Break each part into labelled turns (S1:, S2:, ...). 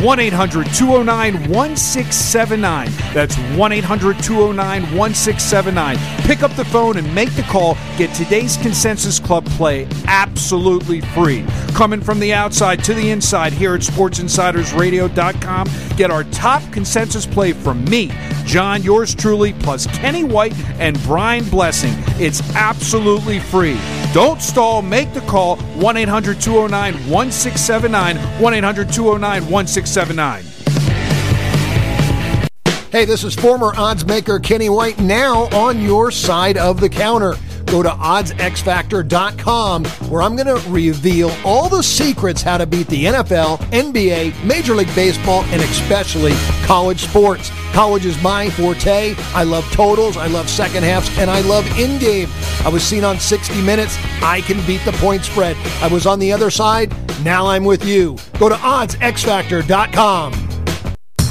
S1: 1 800 209 1679. That's 1 800 209 1679. Pick up the phone and make the call. Get today's Consensus Club play absolutely free. Coming from the outside to the inside here at SportsInsidersRadio.com. Get our top consensus play from me, John, yours truly, plus Kenny White and Brian Blessing. It's absolutely free. Don't stall. Make the call 1 800 209 1679. 1 800 209 1679.
S2: Hey, this is former odds maker Kenny White now on your side of the counter. Go to oddsxfactor.com where I'm going to reveal all the secrets how to beat the NFL, NBA, Major League Baseball, and especially college sports. College is my forte. I love totals, I love second halves, and I love in game. I was seen on 60 Minutes. I can beat the point spread. I was on the other side. Now I'm with you. Go to oddsxfactor.com.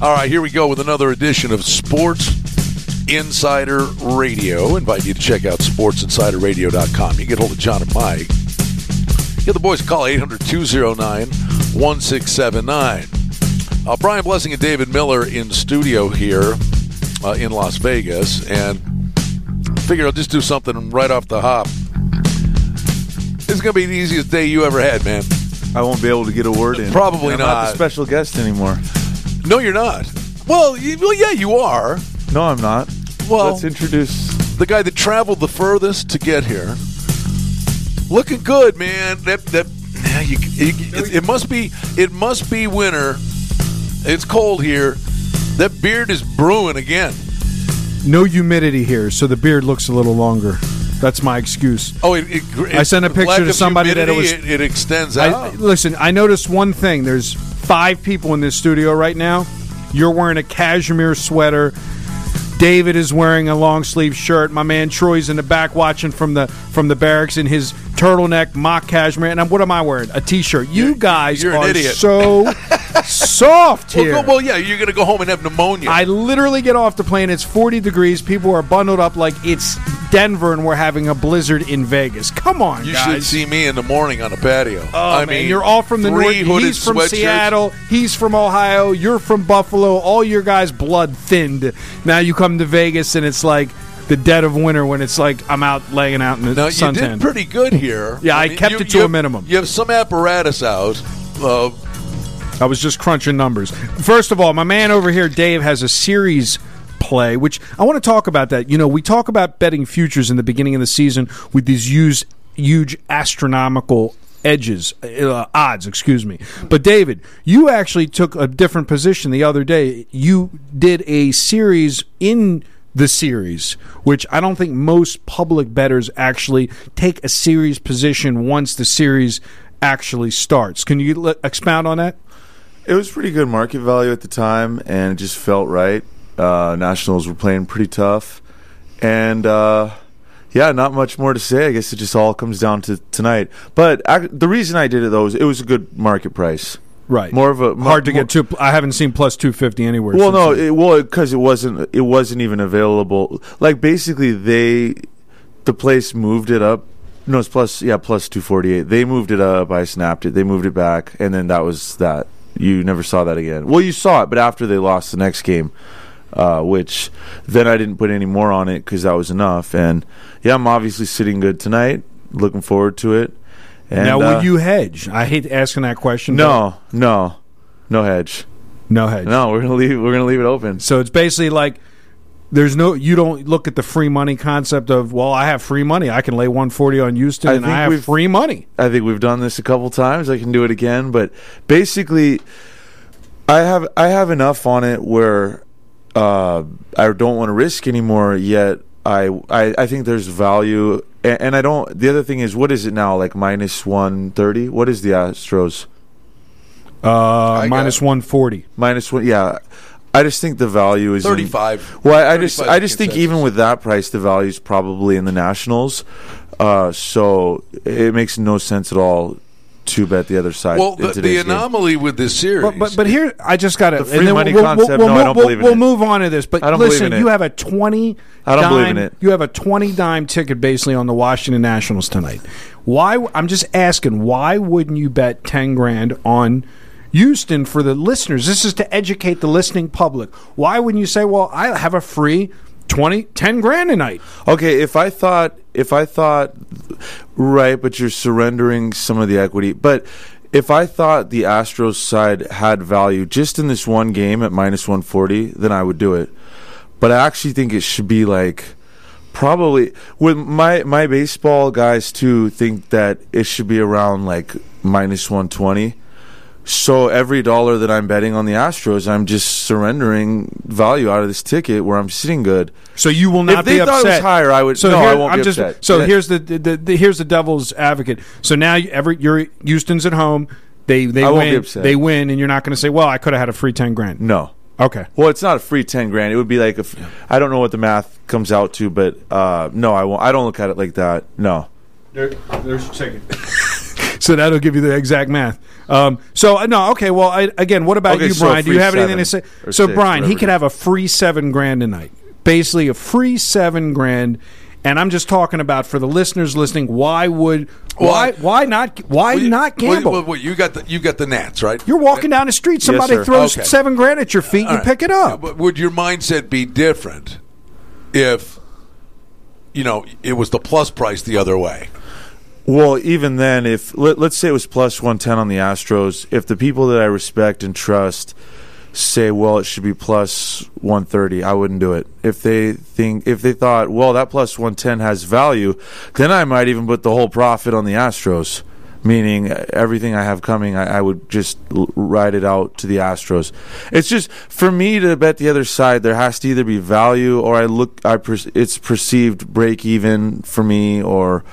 S3: All right, here we go with another edition of Sports Insider Radio. invite you to check out sportsinsiderradio.com. You can get hold of John and Mike. Give the boys a call 800 209 1679. Uh, Brian Blessing and David Miller in studio here uh, in Las Vegas, and figure I'll just do something right off the hop. This is going to be the easiest day you ever had, man.
S4: I won't be able to get a word in.
S3: Probably
S4: I'm
S3: not.
S4: not the special guest anymore.
S3: No, you're not. Well, you, well, yeah, you are.
S4: No, I'm not.
S3: Well,
S4: Let's introduce
S3: the guy that traveled the furthest to get here. Looking good, man. That that yeah, you, it, it must be it must be winter. It's cold here. That beard is brewing again.
S1: No humidity here, so the beard looks a little longer. That's my excuse.
S3: Oh, it, it,
S1: I sent a picture to somebody that it was.
S3: It, it extends
S1: I,
S3: out.
S1: listen, I noticed one thing. There's five people in this studio right now. You're wearing a cashmere sweater. David is wearing a long sleeve shirt. My man Troy's in the back watching from the from the barracks in his turtleneck mock cashmere. And I'm, what am I wearing? A t-shirt. You guys
S3: you're
S1: are so soft here.
S3: well, go- well, yeah, you're going to go home and have pneumonia.
S1: I literally get off the plane. It's 40 degrees. People are bundled up like it's Denver and we're having a blizzard in Vegas. Come on,
S3: you
S1: guys.
S3: should see me in the morning on a patio.
S1: Oh,
S3: I
S1: man,
S3: mean,
S1: you're all from the north. He's from
S3: sweatshirts.
S1: Seattle. He's from Ohio. You're from Buffalo. All your guys blood thinned. Now you come to Vegas and it's like the dead of winter when it's like I'm out laying out in the
S3: Now you did pretty good here.
S1: Yeah, I
S3: mean,
S1: kept
S3: you-
S1: it to a
S3: have-
S1: minimum.
S3: You have some apparatus out. Uh,
S1: I was just crunching numbers. First of all, my man over here, Dave, has a series play, which I want to talk about that. You know, we talk about betting futures in the beginning of the season with these huge, huge astronomical edges, uh, odds, excuse me. But David, you actually took a different position the other day. You did a series in the series, which I don't think most public bettors actually take a series position once the series actually starts. Can you expound on that?
S4: It was pretty good market value at the time, and it just felt right. Uh, Nationals were playing pretty tough, and uh, yeah, not much more to say. I guess it just all comes down to tonight. But ac the reason I did it though is it was a good market price.
S1: Right.
S4: More of a
S1: hard to
S4: more-
S1: get to. I haven't seen plus two fifty anywhere.
S4: Well, no, it, well, because it wasn't it wasn't even available. Like basically, they the place moved it up. No, it's plus yeah plus two forty eight. They moved it up. I snapped it. They moved it back, and then that was that. You never saw that again. Well, you saw it, but after they lost the next game, uh, which then I didn't put any more on it because that was enough. And yeah, I'm obviously sitting good tonight. Looking forward to it. And,
S1: now,
S4: uh,
S1: you hedge? I hate asking that question.
S4: No, no, no hedge.
S1: no hedge.
S4: No, we're gonna leave. We're gonna leave it open.
S1: So it's basically like there's no. You don't look at the free money concept of well, I have free money. I can lay one forty on Houston,
S4: I
S1: and I
S4: we've-
S1: free money.
S4: I think we've done this a couple times. I can do it again, but basically, I have I have enough on it where uh, I don't want to risk anymore. Yet I I, I think there's value, and, and I don't. The other thing is, what is it now? Like minus one thirty. What is the Astros?
S1: Uh,
S3: got
S1: minus
S3: it.
S1: one forty.
S4: Minus one. Yeah, I just think the value is
S3: 35.
S4: Well, I, I just I just think even with that price, the value is probably in the Nationals. Uh, so it makes no sense at all to bet the other side.
S3: Well,
S4: in
S3: the, the
S4: today's game.
S3: anomaly with this series.
S1: But, but but here I just got to.
S4: The free money
S1: we'll,
S4: concept,
S1: We'll,
S4: no, I
S1: we'll,
S4: don't
S1: we'll,
S4: believe in
S1: we'll
S4: it.
S1: move on to this. But
S4: I don't believe
S1: listen,
S4: in it.
S1: you have a twenty.
S4: I don't
S1: dime,
S4: believe in it.
S1: You have a twenty dime ticket basically on the Washington Nationals tonight. Why? I'm just asking. Why wouldn't you bet ten grand on? Houston for the listeners. This is to educate the listening public. Why wouldn't you say, "Well, I have a free 20 10 grand a night."
S4: Okay, if I thought if I thought right, but you're surrendering some of the equity. But if I thought the Astros side had value just in this one game at minus 140, then I would do it. But I actually think it should be like probably with my my baseball guys too think that it should be around like minus 120. So every dollar that I'm betting on the Astros, I'm just surrendering value out of this ticket where I'm sitting good.
S1: So you will not
S4: If they
S1: be
S4: thought it was higher, I would-
S1: So
S4: no,
S1: here,
S4: I won't
S1: I'm
S4: be
S1: just,
S4: upset.
S1: So
S4: Yeah.
S1: here's the, the, the here's the devil's advocate. So now you- every you're Houston's at home. They they
S4: I won't be
S1: win.
S4: upset.
S1: They win, and you're not going to say, "Well, I could have had a free ten grand."
S4: No.
S1: Okay.
S4: Well, it's not a free ten grand. It would be like if I don't know what the math comes out to, but uh, no, I won't. I don't look at it like that. No.
S1: There, there's your ticket. so that'll give you the exact math. Um, so uh, no, okay. Well, I, again, what about
S4: Okay,
S1: you,
S4: so
S1: Brian? Do you
S4: free
S1: have anything to say?
S4: seven or
S1: So
S4: six,
S1: Brian, he
S4: whatever
S1: could have a free seven grand tonight. Basically, a free seven grand. And I'm just talking about for the listeners listening. Why would why why not why
S3: Well, you-
S1: not
S3: well,
S1: gamble?
S3: well, well, you got the you got the Nats right.
S1: You're walking down the street, somebody
S4: sir.
S1: throws
S3: Okay.
S1: seven grand at your feet,
S3: All
S1: you
S3: right.
S1: pick it up.
S3: But would your mindset be different if you know it was the plus price the other way?
S4: Well, even then, if let, let's say it was plus one ten on the Astros, if the people that I respect and trust say, well, it should be plus one thirty, I wouldn't do it. If they think, if they thought, well, that plus one ten has value, then I might even put the whole profit on the Astros. Meaning everything I have coming, I, I would just ride it out to the Astros. It's just for me to bet the other side. There has to either be value, or I look, I per, it's perceived break even for me, or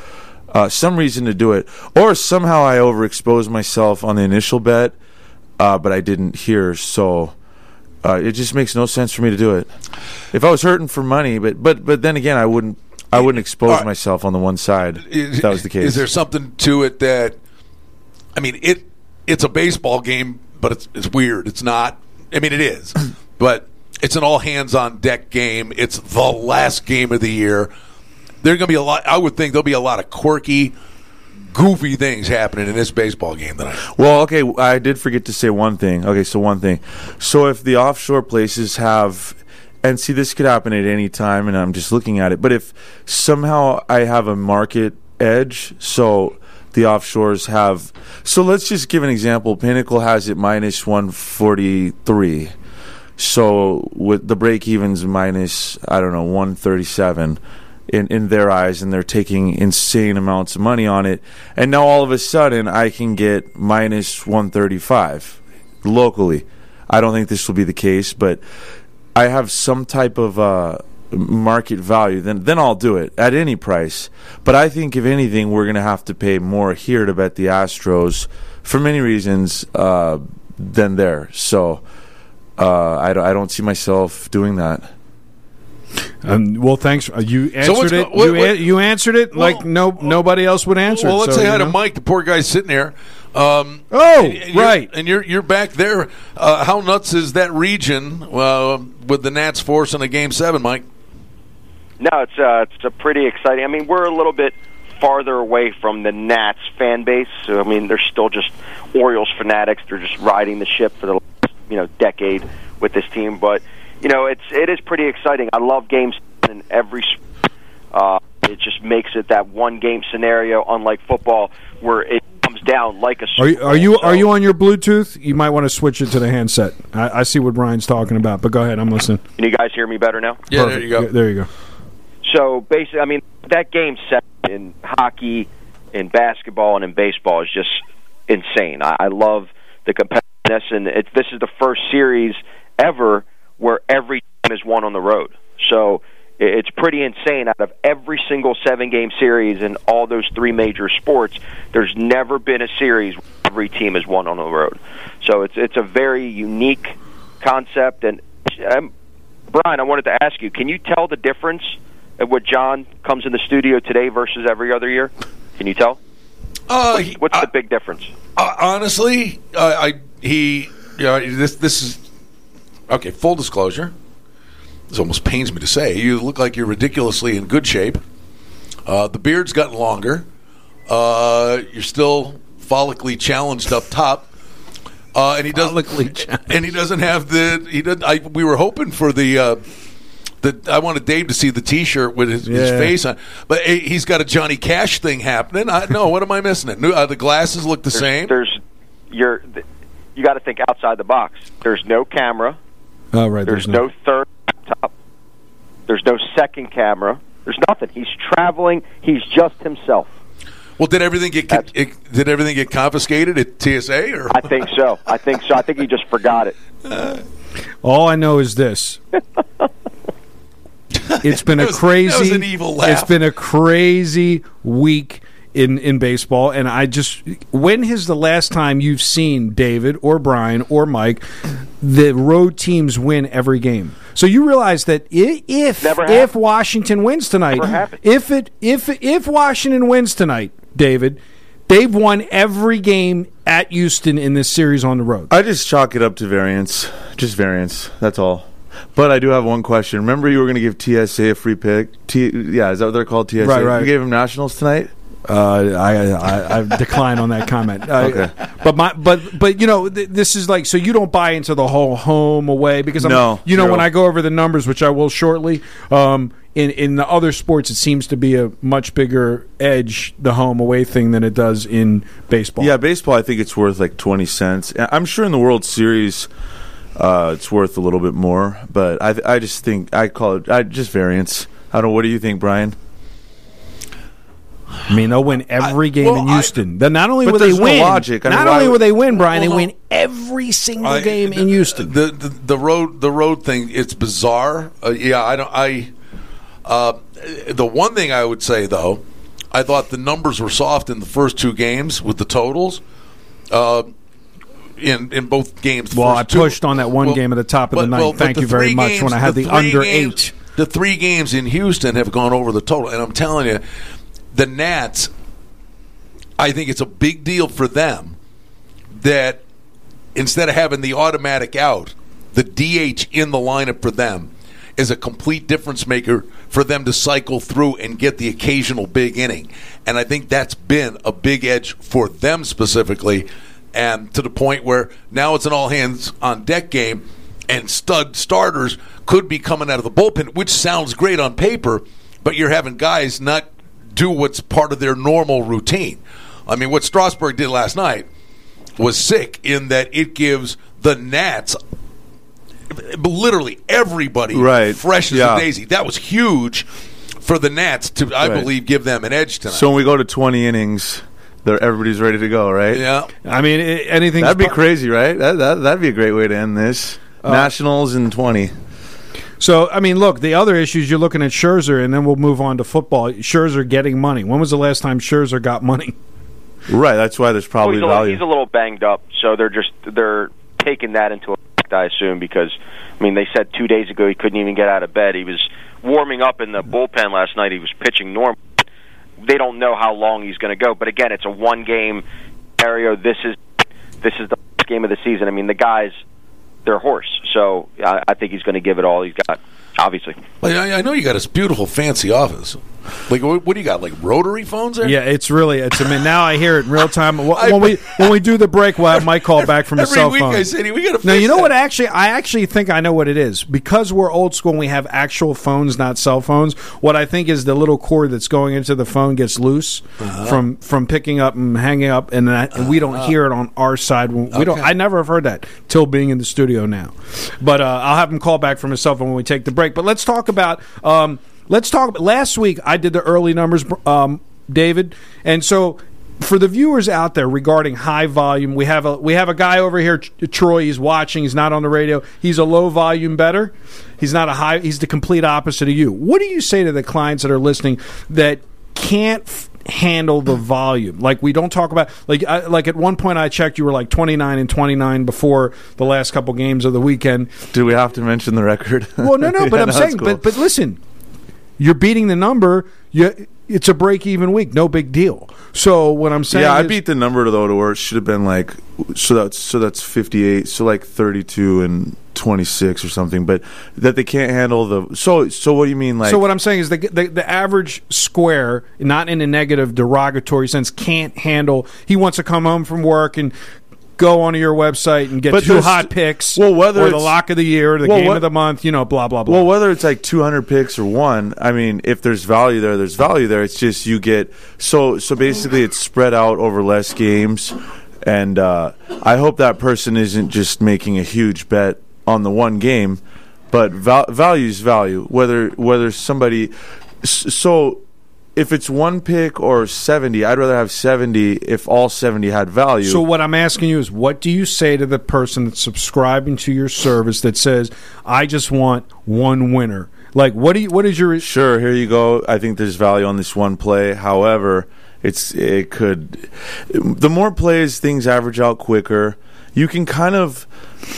S4: uh, some reason to do it, or somehow I overexposed myself on the initial bet, uh, but I didn't hear. So uh, it just makes no sense for me to do it. If I was hurting for money, but but but then again, I wouldn't I wouldn't expose
S3: right.
S4: myself on the one side if that was the case.
S3: Is there something to it that? I mean, it it's a baseball game, but it's it's weird. It's not. I mean, it is, but it's an all hands on deck game. It's the last game of the year. There's going to be a lot. I would think there'll be a lot of quirky, goofy things happening in this baseball game tonight.
S4: Well, okay, I did forget to say one thing. Okay, so one thing. So if the offshore places have and see this could happen at any time and I'm just looking at it, but if somehow I have a market edge, so the offshores have so let's just give an example. Pinnacle has it minus 143. So with the break evens minus I don't know 137 in in their eyes and they're taking insane amounts of money on it and now all of a sudden I can get minus 135 locally. I don't think this will be the case, but I have some type of uh, market value, then then I'll do it at any price. But I think if anything, we're going to have to pay more here to bet the Astros for many reasons uh, than there. So uh, I, I don't see myself doing that.
S1: Um, well, thanks. Uh, you answered
S3: what's
S1: it.
S3: go- what-
S1: you,
S3: what-
S1: a- you answered it like
S3: Well,
S1: no nobody else would answer.
S3: Well, let's
S1: so,
S3: say
S1: you
S3: hi to. Mike, the poor guy sitting there. Um,
S1: Oh,
S3: and you're-
S1: right.
S3: And you're you're back there. Uh, how nuts is that region uh, with the Nats forcing a game seven, Mike?
S5: No, it's uh, it's a pretty exciting. I mean, we're a little bit farther away from the Nats fan base. So, I mean, they're still just Orioles fanatics. They're just riding the ship for the last, you know decade with this team. But you know, it's it is pretty exciting. I love games in every. sport. Uh, it just makes it that one game scenario, unlike football, where it comes down like a.
S1: Are you are you
S5: So-
S1: are you on your Bluetooth? You might want to switch it to the handset. I, I see what Brian's talking about, but go ahead. I'm listening.
S5: Can you guys hear me better now?
S3: Yeah, there you go.
S1: There you go.
S5: So basically, I mean, that game set in hockey, in basketball, and in baseball is just insane. I, I love the competitiveness, and it, this is the first series ever where every team is won on the road. So it's pretty insane. Out of every single seven-game series in all those three major sports, there's never been a series where every team is won on the road. So it's it's a very unique concept. And um, Brian, I wanted to ask you: Can you tell the difference? at what John comes in the studio today versus every other year? Can you tell?
S3: Uh,
S5: What's
S3: I-
S5: the big difference?
S3: Uh, honestly, uh, I he you know this this is okay. Full disclosure. This almost pains me to say. You look like you're ridiculously in good shape. Uh, the beard's gotten longer. Uh, you're still follically challenged up top. Uh, and he doesn't.
S1: Follically challenged.
S3: And he doesn't have the. He did. I, we were hoping for the. Uh, the, I wanted Dave to see the T-shirt with his, his face on, but he's got a Johnny Cash thing happening. I, no, what am I missing? It? Uh, the glasses look the same.
S5: There's you're you got to think outside the box. There's no camera.
S1: Oh, right.
S5: There's no third laptop. There's no second camera. There's nothing. He's traveling. He's just himself.
S3: Well, did everything get
S5: That's-
S3: it, did everything get confiscated at TSA or
S5: I think so. I think so. I think he just forgot it.
S1: All I know is this. It's been a crazy.
S3: that was an evil laugh.
S1: It's been a crazy week in in baseball, and I just when is the last time you've seen David or Brian or Mike the road teams win every game? So you realize that if if. Washington wins tonight, if it if if Washington wins tonight, David, they've won every game at Houston in this series on the road.
S4: I just chalk it up to variance. Just variance. That's all. But I do have one question. Remember, you were going to give TSA a free pick. T- yeah, is that what they're called? TSA.
S1: Right, right.
S4: You gave them Nationals tonight.
S1: Uh, I, I I decline on that comment. Uh,
S4: Okay.
S1: But my but but you know th- this is like so you don't buy into the whole home away because I'm,
S4: No,
S1: you know when I go over the numbers which I will shortly. Um, in in the other sports it seems to be a much bigger edge the home away thing than it does in baseball.
S4: Yeah, baseball. I think it's worth like twenty cents. I'm sure in the World Series, uh, it's worth a little bit more. But I, I just think I call it I, just variance. I don't. know. What do you think, Brian?
S1: I mean they'll win every game
S3: well,
S1: in Houston. then not only
S4: But
S1: will they
S4: no
S1: win,
S4: logic. I mean,
S1: not only
S4: would-
S1: will they win, Brian, they win every single
S3: I-
S1: game in Houston.
S3: The, the the road the road thing it's bizarre. Uh, yeah, I don't I uh, the one thing I would say though, I thought the numbers were soft in the first two games with the totals. Uh, in in both games.
S1: Well, I
S3: two-
S1: pushed on that one game at the top of the ninth.
S3: but
S1: Thank
S3: the
S1: you very much
S3: games-
S1: when I had the
S3: three
S1: under
S3: games-
S1: eight.
S3: The three games in Houston have gone over the total, and I'm telling you, the Nats. I think it's a big deal for them that instead of having the automatic out, the DH in the lineup for them is a complete difference maker for them to cycle through and get the occasional big inning. And I think that's been a big edge for them specifically, and to the point where now it's an all hands on deck game, and stud starters could be coming out of the bullpen, which sounds great on paper, but you're having guys not do what's part of their normal routine. I mean, what Strasburg did last night was sick in that it gives the Nats literally everybody
S4: Right.
S3: fresh as
S4: Yeah.
S3: a daisy. That was huge for the Nats to, I
S4: Right.
S3: believe, give them an edge tonight.
S4: So when we go to twenty innings, they're, everybody's ready to go, right?
S3: yeah,
S1: I mean, anything.
S4: That'd be crazy, right? That, that that'd be a great way to end this.
S1: Uh,
S4: Nationals in twenty.
S1: So, I mean, look, the other issues you're looking at Scherzer, and then we'll move on to football. Scherzer getting money. When was the last time Scherzer got money?
S4: Right. That's why there's
S5: Well,
S4: probably
S5: he's, a little, he's a little banged up, so they're just they're taking that into effect, I assume, because I mean they said two days ago he couldn't even get out of bed. He was warming up in the bullpen last night. He was pitching normal. They don't know how long he's going to go, but again, it's a one game scenario, this is this is the last game of the season. I mean, the guys, they're horse. So I, I think he's going to give it all he's got. Obviously,
S3: I, I know you got this beautiful, fancy office. Like, what, what do you got? Like rotary phones there?
S1: Yeah, it's really. It's. I mean, now I hear it in real time. Wh- When we when we do the break, we'll have Mike call back from the cell
S3: week
S1: phone.
S3: I say, we got to.
S1: Now you know what? Actually, I actually think I know what it is because we're old school and we have actual phones, not cell phones. What I think is the little cord that's going into the phone gets loose
S3: Uh-huh.
S1: from from picking up and hanging up, and, that, and we don't hear it on our side. We don't. I never have heard that till being in the studio now. But uh, I'll have him call back from his cell phone when we take the break. But let's talk about. Um, let's talk. About, last week I did the early numbers, um, David, and so for the viewers out there regarding high volume, we have a we have a guy over here, Troy. He's watching. He's not on the radio. He's a low volume better. He's not a high. He's the complete opposite of you. What do you say to the clients that are listening that can't f- handle the volume? Like we don't talk about like I, like at one point I checked, you were like twenty nine and twenty nine before the last couple games of the weekend.
S4: Do we have to mention the record?
S1: Well, no, no, but
S4: Yeah,
S1: I'm
S4: that's
S1: saying,
S4: cool.
S1: but but listen, you're beating the number. You, it's a break even week, no big deal. So what I'm saying,
S4: yeah, I
S1: is-
S4: beat the number though to where it should have been like so that's so that's 58, so like 32 and 26 or something, but that they can't handle the so so what do you mean like
S1: so what I'm saying is the, the the average square, not in a negative derogatory sense, can't handle. He wants to come home from work and go onto your website and get
S4: But
S1: two hot picks.
S4: well, whether
S1: or the lock of the year, or the
S4: Well,
S1: game
S4: what-
S1: of the month, you know, blah blah blah.
S4: Well, whether it's like 200 picks or one, I mean, if there's value there, there's value there. It's just you get so so basically it's spread out over less games, and uh, I hope that person isn't just making a huge bet on the one game, but val- value is value. Whether whether somebody so. If it's one pick or 70, I'd rather have 70 if all 70 had value.
S1: So what I'm asking you is, what do you say to the person that's subscribing to your service that says, "I just want one winner"? Like, what do you? What is your?
S4: Sure, here you go. I think there's value on this one play. However, it's it could the more plays things average out quicker. You can kind of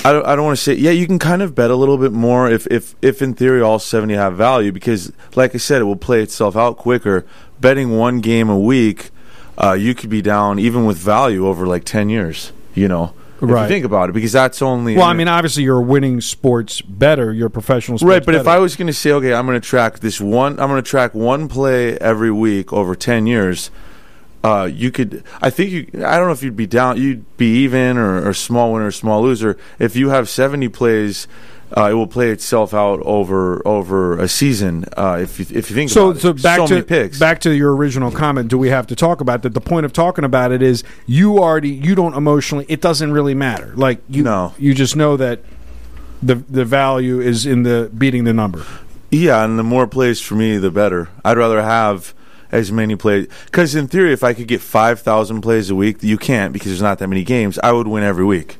S4: I don't, I don't want to say yeah, you can kind of bet a little bit more if if if in theory all 70 have value because like I said it will play itself out quicker. Betting one game a week, uh, you could be down even with value over like 10 years, you know. If
S1: Right.
S4: you think about it because that's only
S1: Well, I mean, obviously, you're winning sports better. You're a professional sports
S4: Right, but if. I was going to say, okay, I'm going to track this one, I'm going to track one play every week over ten years. Uh, you could, I think you, I don't know if you'd be down, you'd be even or, or small winner, or small loser. If you have 70 plays, uh, it will play itself out over over a season. Uh, if you if you think
S1: so
S4: about
S1: so
S4: it.
S1: back
S4: so
S1: to
S4: picks.
S1: back to your original comment. Do we have to talk about that? The point of talking about it is you already you don't emotionally. It doesn't really matter. Like you
S4: No.
S1: you just know that the the value is in the beating the number.
S4: Yeah, and the more plays for me, the better. I'd rather have as many plays because in theory, if I could get five thousand plays a week, you can't because there's not that many games. I would win every week.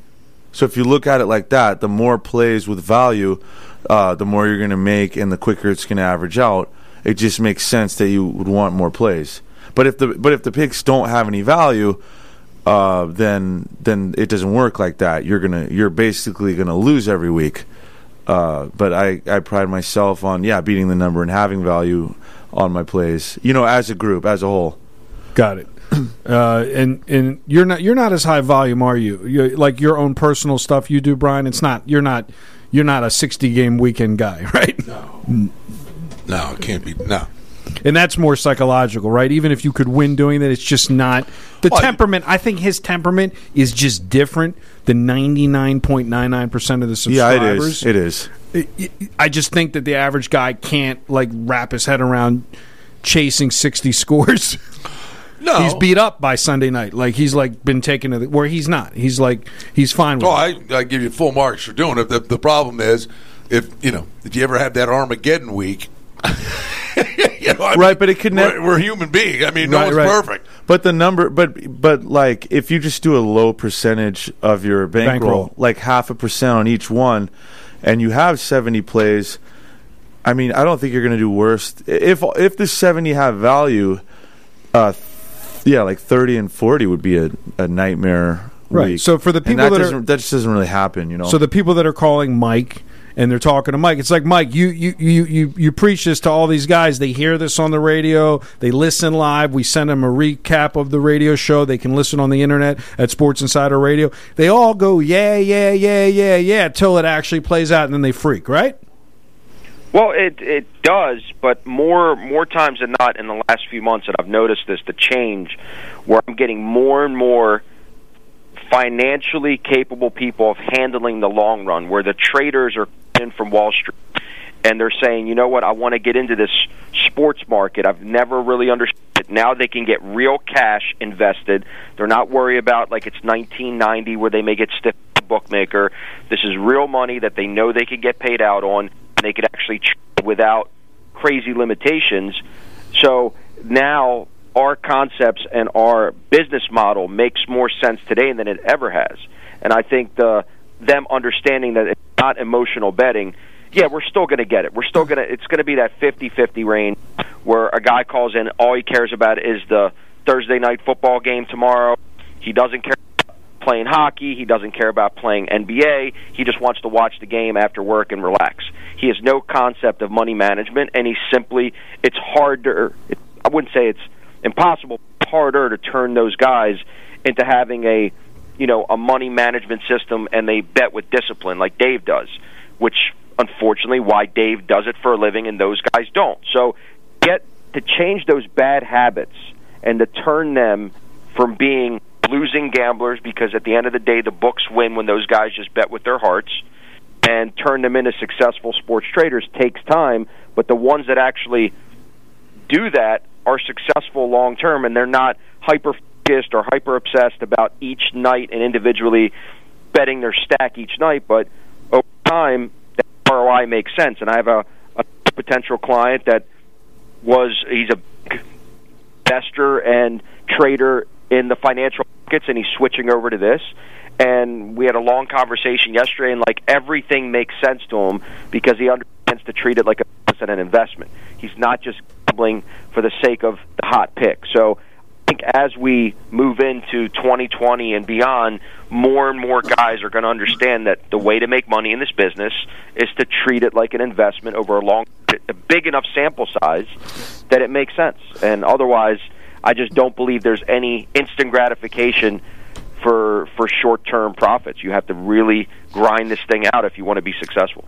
S4: So if you look at it like that, the more plays with value, uh, the more you're going to make, and the quicker it's going to average out. It just makes sense that you would want more plays. But if the but if the picks don't have any value, uh, then then it doesn't work like that. You're gonna you're basically gonna lose every week. Uh, but I, I pride myself on yeah beating the number and having value on my plays. You know, as a group, as a whole.
S1: Got it. Uh, and and you're not you're not as high volume, are you? you like your own personal stuff you do, Brian. It's not you're not you're not a 60 game weekend guy, right?
S3: No, no, it can't be. No.
S1: And that's more psychological, right? Even if you could win doing that, it's just not the
S3: Well,
S1: temperament. I think his temperament is just different than ninety nine point nine nine percent of the subscribers.
S4: Yeah, it is. It is.
S1: I just think that the average guy can't like wrap his head around chasing sixty scores.
S3: No.
S1: He's beat up by Sunday night. Like he's like been taken to the where he's not. He's like he's fine with
S3: Oh. I, I give you full marks for doing it. The, the problem is, if you know, if you ever have that Armageddon week, you know,
S4: Right,
S3: mean,
S4: but it could
S3: we're, we're human beings. I mean, no
S1: Right,
S3: one's
S1: right.
S3: perfect.
S4: But the number, but but like if you just do a low percentage of your bankroll,
S1: Bankroll.
S4: like half a percent on each one, and you have seventy plays, I mean, I don't think you're going to do worse. If if the seventy have value, uh, yeah, like thirty and forty would be a, a nightmare.
S1: Right.
S4: Week.
S1: So for the
S4: And
S1: people
S4: that,
S1: that are-
S4: doesn't, that just doesn't really happen, you know.
S1: So the people that are calling Mike and they're talking to Mike. It's like Mike, you you you you you preach this to all these guys. They hear this on the radio. They listen live. We send them a recap of the radio show. They can listen on the internet at Sports Insider Radio. They all go yeah yeah yeah yeah yeah till it actually plays out, and then they freak, right?
S5: Well, it it does, but more more times than not in the last few months, and I've noticed this the change, where I'm getting more and more financially capable people of handling the long run, where the traders are in from Wall Street and they're saying, you know what, I want to get into this sports market. I've never really understood it. Now they can get real cash invested. They're not worried about like it's 1990 where they may get stiff bookmaker. This is real money that they know they can get paid out on And they could actually trade without crazy limitations. So now our concepts and our business model makes more sense today than it ever has. And I think the them understanding that it's not emotional betting, yeah, we're still going to get it. We're still going to it's going to be that 50-50 range where a guy calls in all he cares about is the Thursday night football game tomorrow. He doesn't care playing hockey. He doesn't care about playing NBA. He just wants to watch the game after work and relax. He has no concept of money management, and he simply it's harder. It, I wouldn't say it's impossible, harder to turn those guys into having a you know a money management system, and they bet with discipline like Dave does, which unfortunately why Dave does it for a living and those guys don't. So get to change those bad habits and to turn them from being losing gamblers because at the end of the day the books win when those guys just bet with their hearts and turn them into successful sports traders takes time, but the ones that actually do that are successful long term and they're not hyper focused or hyper obsessed about each night and individually betting their stack each night, but over time that ROI makes sense. And I have a, a potential client that was he's a investor and trader in the financial markets and he's switching over to this and we had a long conversation yesterday, and like everything makes sense to him because he understands to treat it like a and an investment. He's not just gambling for the sake of the hot pick. So I think as we move into 2020 and beyond, more and more guys are going to understand that the way to make money in this business is to treat it like an investment over a long, a big enough sample size that it makes sense. And otherwise, I just don't believe there's any instant gratification for for short term profits. You have to really grind this thing out if you want to be successful.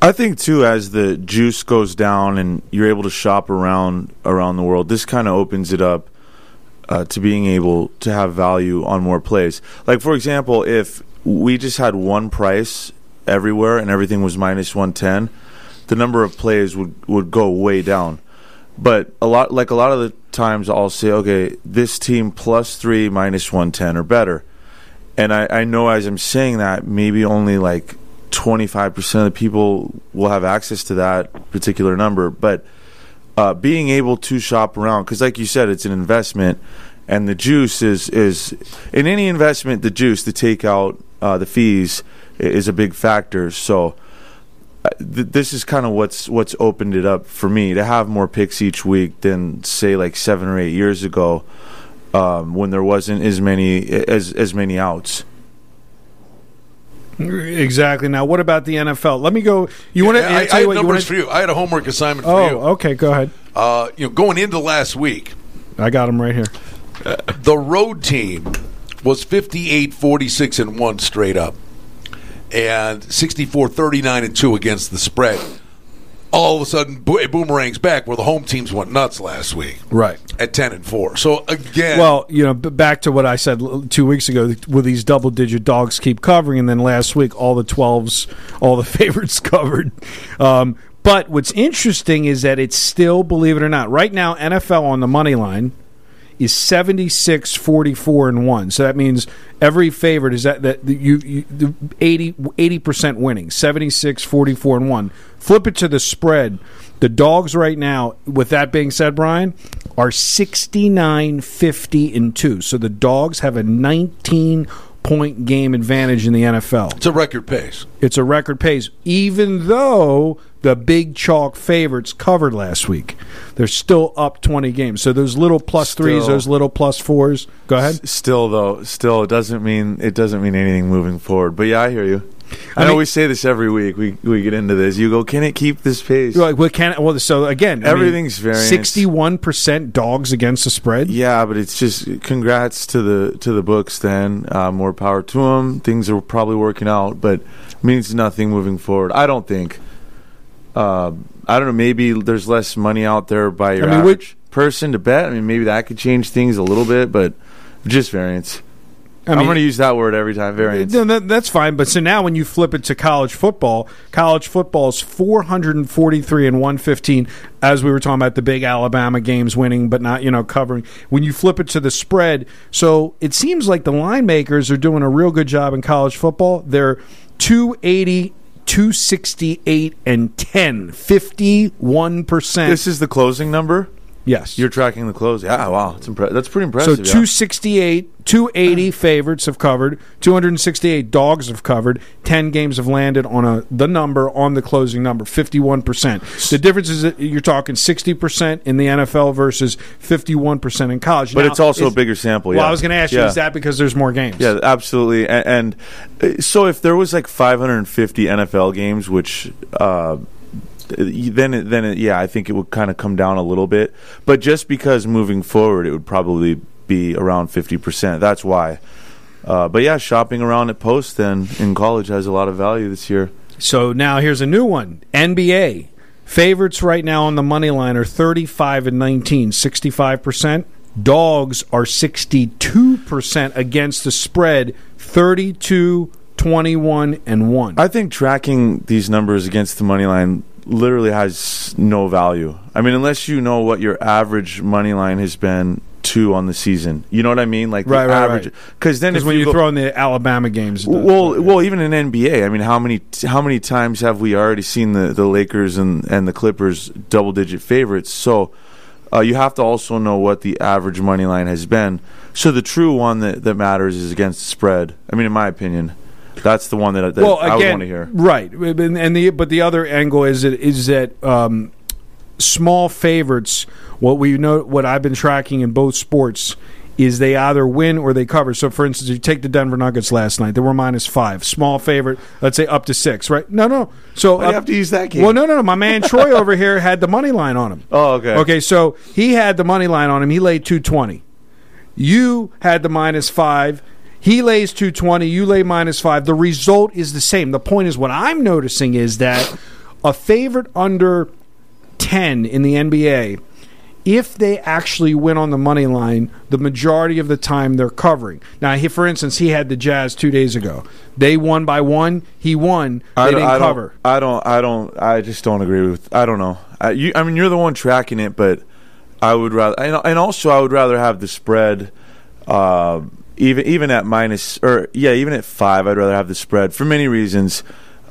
S4: I think too, as the juice goes down and you're able to shop around around the world, this kind of opens it up uh, to being able to have value on more plays. Like for example, if we just had one price everywhere and everything was minus one ten, the number of plays would would go way down. But a lot, like a lot of the times, I'll say, okay, this team plus three, minus one ten or better. And I, I know as I'm saying that, maybe only like 25% of the people will have access to that particular number. But uh, being able to shop around, because like you said, it's an investment, and the juice is is in any investment, the juice, the takeout, uh, the fees is a big factor. So th- this is kind of what's what's opened it up for me to have more picks each week than say like seven or eight years ago um, when there wasn't as many as as many outs.
S1: Exactly. Now, what about the NFL? Let me go. You want to?
S3: I, I, I had numbers for you. I had a homework assignment for
S1: oh,
S3: you.
S1: okay. Go ahead.
S3: Uh, you know, going into last week,
S1: I got them right here.
S3: Uh, the road team was 58, 46, and one straight up and 64 39 and 2 against the spread. All of a sudden, it boomerangs back where the home teams went nuts last week.
S1: Right.
S3: At 10 and 4. So, again.
S1: Well, you know, back to what I said two weeks ago, will these double digit dogs keep covering? And then last week, all the 12s, all the favorites covered. Um, but what's interesting is that it's still, believe it or not, right now, NFL on the money line is 76 44 and 1 so that means every favorite is that that you, you 80 percent winning 76 44 and 1 flip it to the spread. The dogs right now with that being said brian are 69 50 and 2 so the dogs have a 19 point game advantage in the NFL.
S3: It's a record pace.
S1: It's a record pace, even though the big chalk favorites covered last week. They're still up 20 games. So those little plus still, threes, those little plus fours. Go ahead.
S4: S- still though, still it doesn't mean it doesn't mean anything moving forward. But yeah, I hear you. I, know we say this every week. We we get into this. You go, can it keep this pace?
S1: You're like, well, can well, so again, I mean,
S4: Everything's variance.
S1: Sixty-one percent dogs against the spread.
S4: Yeah, but it's just congrats to the to the books. Then uh, more power to them. Things are probably working out, but means nothing moving forward. I don't think. Uh, I don't know. Maybe there's less money out there by your
S1: I mean,
S4: average person to bet. I mean, maybe that could change things a little bit, but just variance.
S1: I
S4: am going to use that word every time. Variance.
S1: No, that, that's fine. But so now when you flip it to college football, college football is 443 and 115, as we were talking about the big Alabama games winning, but not, you know, covering. When you flip it to the spread, so it seems like the line makers are doing a real good job in college football. They're 280, 268, and 10, 51%.
S4: This is the closing number.
S1: Yes.
S4: You're tracking the close. Yeah, wow, it's impre- that's pretty
S1: So
S4: impressive. yeah.
S1: 268, 280 favorites have covered, 268 dogs have covered, 10 games have landed on a the number on the closing number, 51%. The difference is that you're talking 60% in the NFL versus 51% in college.
S4: but
S1: Now,
S4: it's also
S1: is-
S4: a bigger sample.
S1: Well. I was going to ask you,
S4: Yeah.
S1: is that because there's more games?
S4: Yeah, absolutely. And, and uh, so if there was like 550 NFL games, which uh, then it, then it, yeah, I think it would kind of come down a little bit. But just because moving forward, it would probably be around 50 percent. That's why. Uh, but yeah, shopping around at post then in college has a lot of value this year.
S1: So now here's a new one. NBA. Favorites right now on the money line are 35 and 19, 65%. Dogs are 62% against the spread, 32, 21 and 1.
S4: I think tracking these numbers against the money line literally has no value. I mean, unless you know what your average money line has been two on the season. You know what I mean? Like the
S1: Right, right,
S4: average.
S1: right.
S4: Because then
S1: Because
S4: if
S1: when you,
S4: go-
S1: throw in the Alabama games, does.
S4: Well, well, even in NBA, I mean, how many how many times have we already seen the, the Lakers and, and the Clippers double digit favorites? So uh, you have to also know what the average money line has been. So the true one that, that matters is against the spread. I mean, in my opinion, that's the one that, that
S1: well,
S4: I would want to hear.
S1: right? And and the but the other angle is that is that um, small favorites. What we know, what I've been tracking in both sports is they either win or they cover. So, for instance, you take the Denver Nuggets last night; they were minus five. Small favorite, let's say up to six, right? No, no. So
S4: do you have to use that game?
S1: Well, no, no, no. My man Troy over here had the money line on him.
S4: Oh, okay.
S1: Okay, so he had the money line on him. He laid two twenty. You had the minus five. He lays 220. You lay minus five. The result is the same. The point is, what I'm noticing is that a favorite under 10 in the NBA, if they actually win on the money line, the majority of the time they're covering. Now, he, for instance, he had the Jazz two days ago. They won by one. He won. They
S4: I,
S1: didn't
S4: I
S1: cover.
S4: Don't, I don't. I don't. I just don't agree with. I don't know. I, you, I mean, you're the one tracking it, but I would rather. And, and also, I would rather have the spread. Uh, even even at minus or yeah, even at five, I'd rather have the spread for many reasons.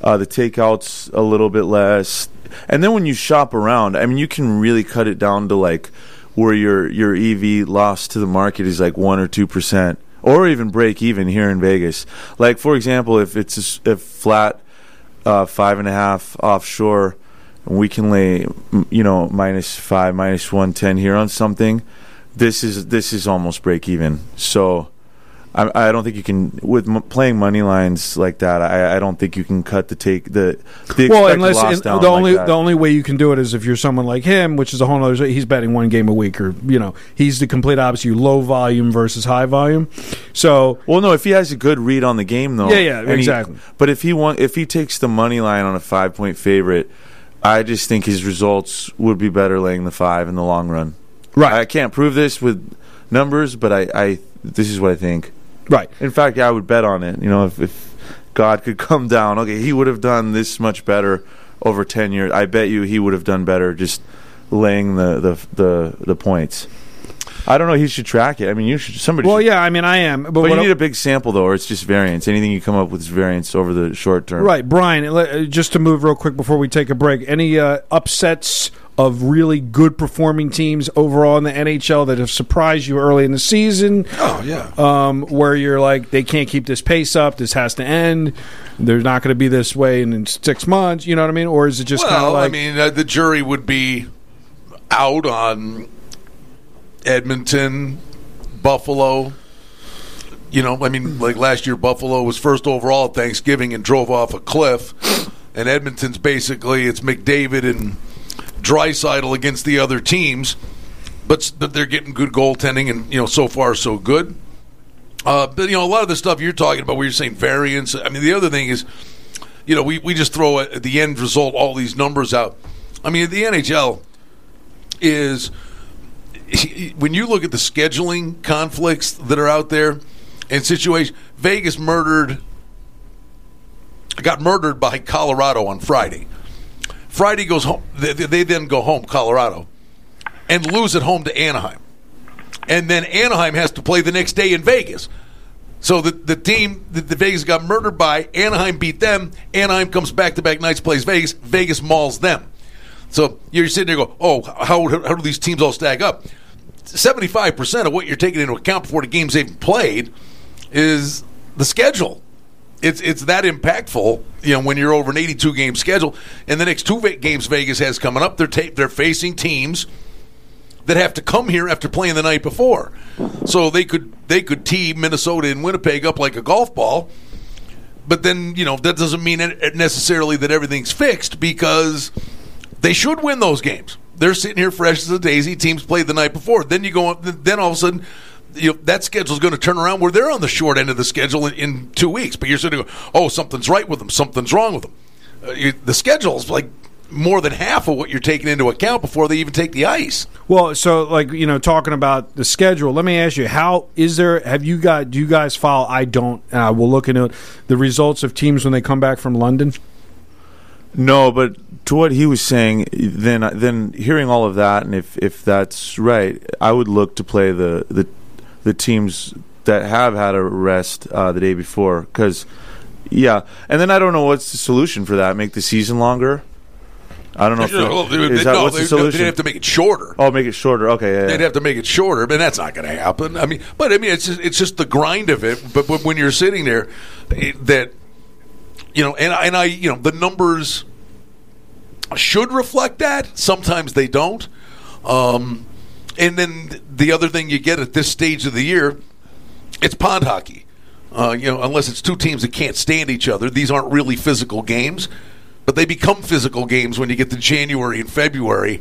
S4: Uh, the takeouts a little bit less, and then when you shop around, I mean, you can really cut it down to like where your your EV loss to the market is like one or two percent, or even break even here in Vegas. Like for example, if it's a, flat uh, five and a half offshore, we can lay you know minus five, minus one ten here on something. This is this is almost break even. So. I, I don't think you can with m- playing money lines like that. I, I don't think you can cut the take the the
S1: Well, unless
S4: down
S1: the only the only way you can do it is if you're someone like him, which is a whole other. He's betting one game a week, or you know, he's the complete opposite. You low volume versus high volume. So
S4: Well, no, if he has a good read on the game, though.
S1: Yeah, yeah,
S4: and he-
S1: exactly.
S4: but if he want, if he takes the money line on a five point favorite, I just think his results would be better laying the five in the long run.
S1: Right.
S4: I can't prove this with numbers, but I, I this is what I think.
S1: Right,
S4: In fact, yeah, I would bet on it. You know, if, if God could come down, okay, he would have done this much better over ten years. I bet you he would have done better just laying the the the, the points. I don't know. He should track it. I mean, you should. Somebody.
S1: well,
S4: should
S1: yeah, I mean, I am, but,
S4: but you need a big sample, though, or it's just variance. Anything you come up with is variance over the short term.
S1: right, Brian. uh, Just to move real quick before we take a break, any uh, upsets of really good performing teams overall in the NHL that have surprised you early in the season?
S3: Oh yeah.
S1: um, where you're like, they can't keep this pace up. This has to end. They're not going to be this way in, in six months. You know what I mean? Or is it just kind of
S3: well,
S1: like,
S3: I mean, uh, the jury would be out on Edmonton, Buffalo. You know, I mean, like last year, Buffalo was first overall at Thanksgiving and drove off a cliff, and Edmonton's basically it's McDavid and Draisaitl against the other teams, but they're getting good goaltending, and you know, so far so good. Uh, but you know, a lot of the stuff you're talking about, where you're saying variance. I mean, the other thing is, you know, we we just throw at the end result all these numbers out. I mean, the NHL is when you look at the scheduling conflicts that are out there and situation, Vegas murdered got murdered by Colorado on Friday. Friday goes home. They, they then go home, Colorado, and lose at home to Anaheim, and then Anaheim has to play the next day in Vegas. So the the team that the Vegas got murdered by Anaheim beat them. Anaheim comes back to back nights plays Vegas. Vegas mauls them. So you're sitting there go, oh, how, how do these teams all stack up? 75% of what you're taking into account before the games they've played is the schedule. It's it's that impactful, you know, when you're over an 82 game schedule. And the next two games Vegas has coming up, they're they're facing teams that have to come here after playing the night before. So they could they could tee Minnesota and Winnipeg up like a golf ball. But then, you know, that doesn't mean necessarily that everything's fixed because they should win those games. They're sitting here fresh as a daisy. Teams played the night before. Then you go. Then all of a sudden, you know, that schedule is going to turn around where they're on the short end of the schedule in, in two weeks. But you're sitting, oh, something's right with them. Something's wrong with them. Uh, you, the schedule's like more than half of what you're taking into account before they even take the ice.
S1: Well, so like you know, talking about the schedule, let me ask you: How is there? Have you got? Do you guys follow? I don't. Uh, we'll look into it. The results of teams when they come back from London.
S4: No, but to what he was saying, then then hearing all of that, and if if that's right, I would look to play the the the teams that have had a rest uh, the day before, because yeah, and then I don't know what's the solution for that. Make the season longer. I don't know. If
S3: no, is that, no, what's the solution? They'd have to make it shorter.
S4: Oh, make it shorter. Okay, yeah, yeah.
S3: they'd have to make it shorter, but that's not going to happen. I mean, but I mean, it's just, it's just the grind of it. But, but when you're sitting there, it, that you know, and and I, you know, the numbers should reflect that. Sometimes they don't. Um, and then the other thing you get at this stage of the year, it's pond hockey. Uh, you know, unless it's two teams that can't stand each other, these aren't really physical games, but they become physical games when you get to January and February,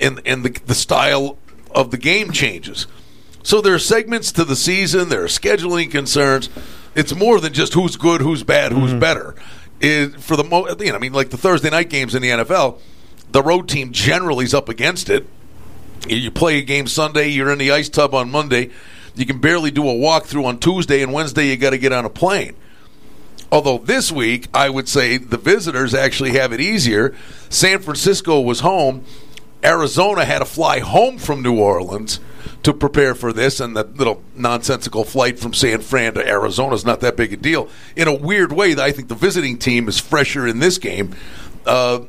S3: and and the, the style of the game changes. So there are segments to the season. There are scheduling concerns. It's more than just who's good, who's bad, who's mm-hmm. better is for the mo- you know, I mean, like the Thursday night games in the NFL, the road team generally is up against it. You play a game Sunday, you're in the ice tub on Monday. You can barely do a walkthrough on Tuesday, and Wednesday you got to get on a plane. Although this week, I would say the visitors actually have it easier. San Francisco was home. Arizona had to fly home from New Orleans to prepare for this, and that little nonsensical flight from San Fran to Arizona is not that big a deal. In a weird way, I think the visiting team is fresher in this game uh,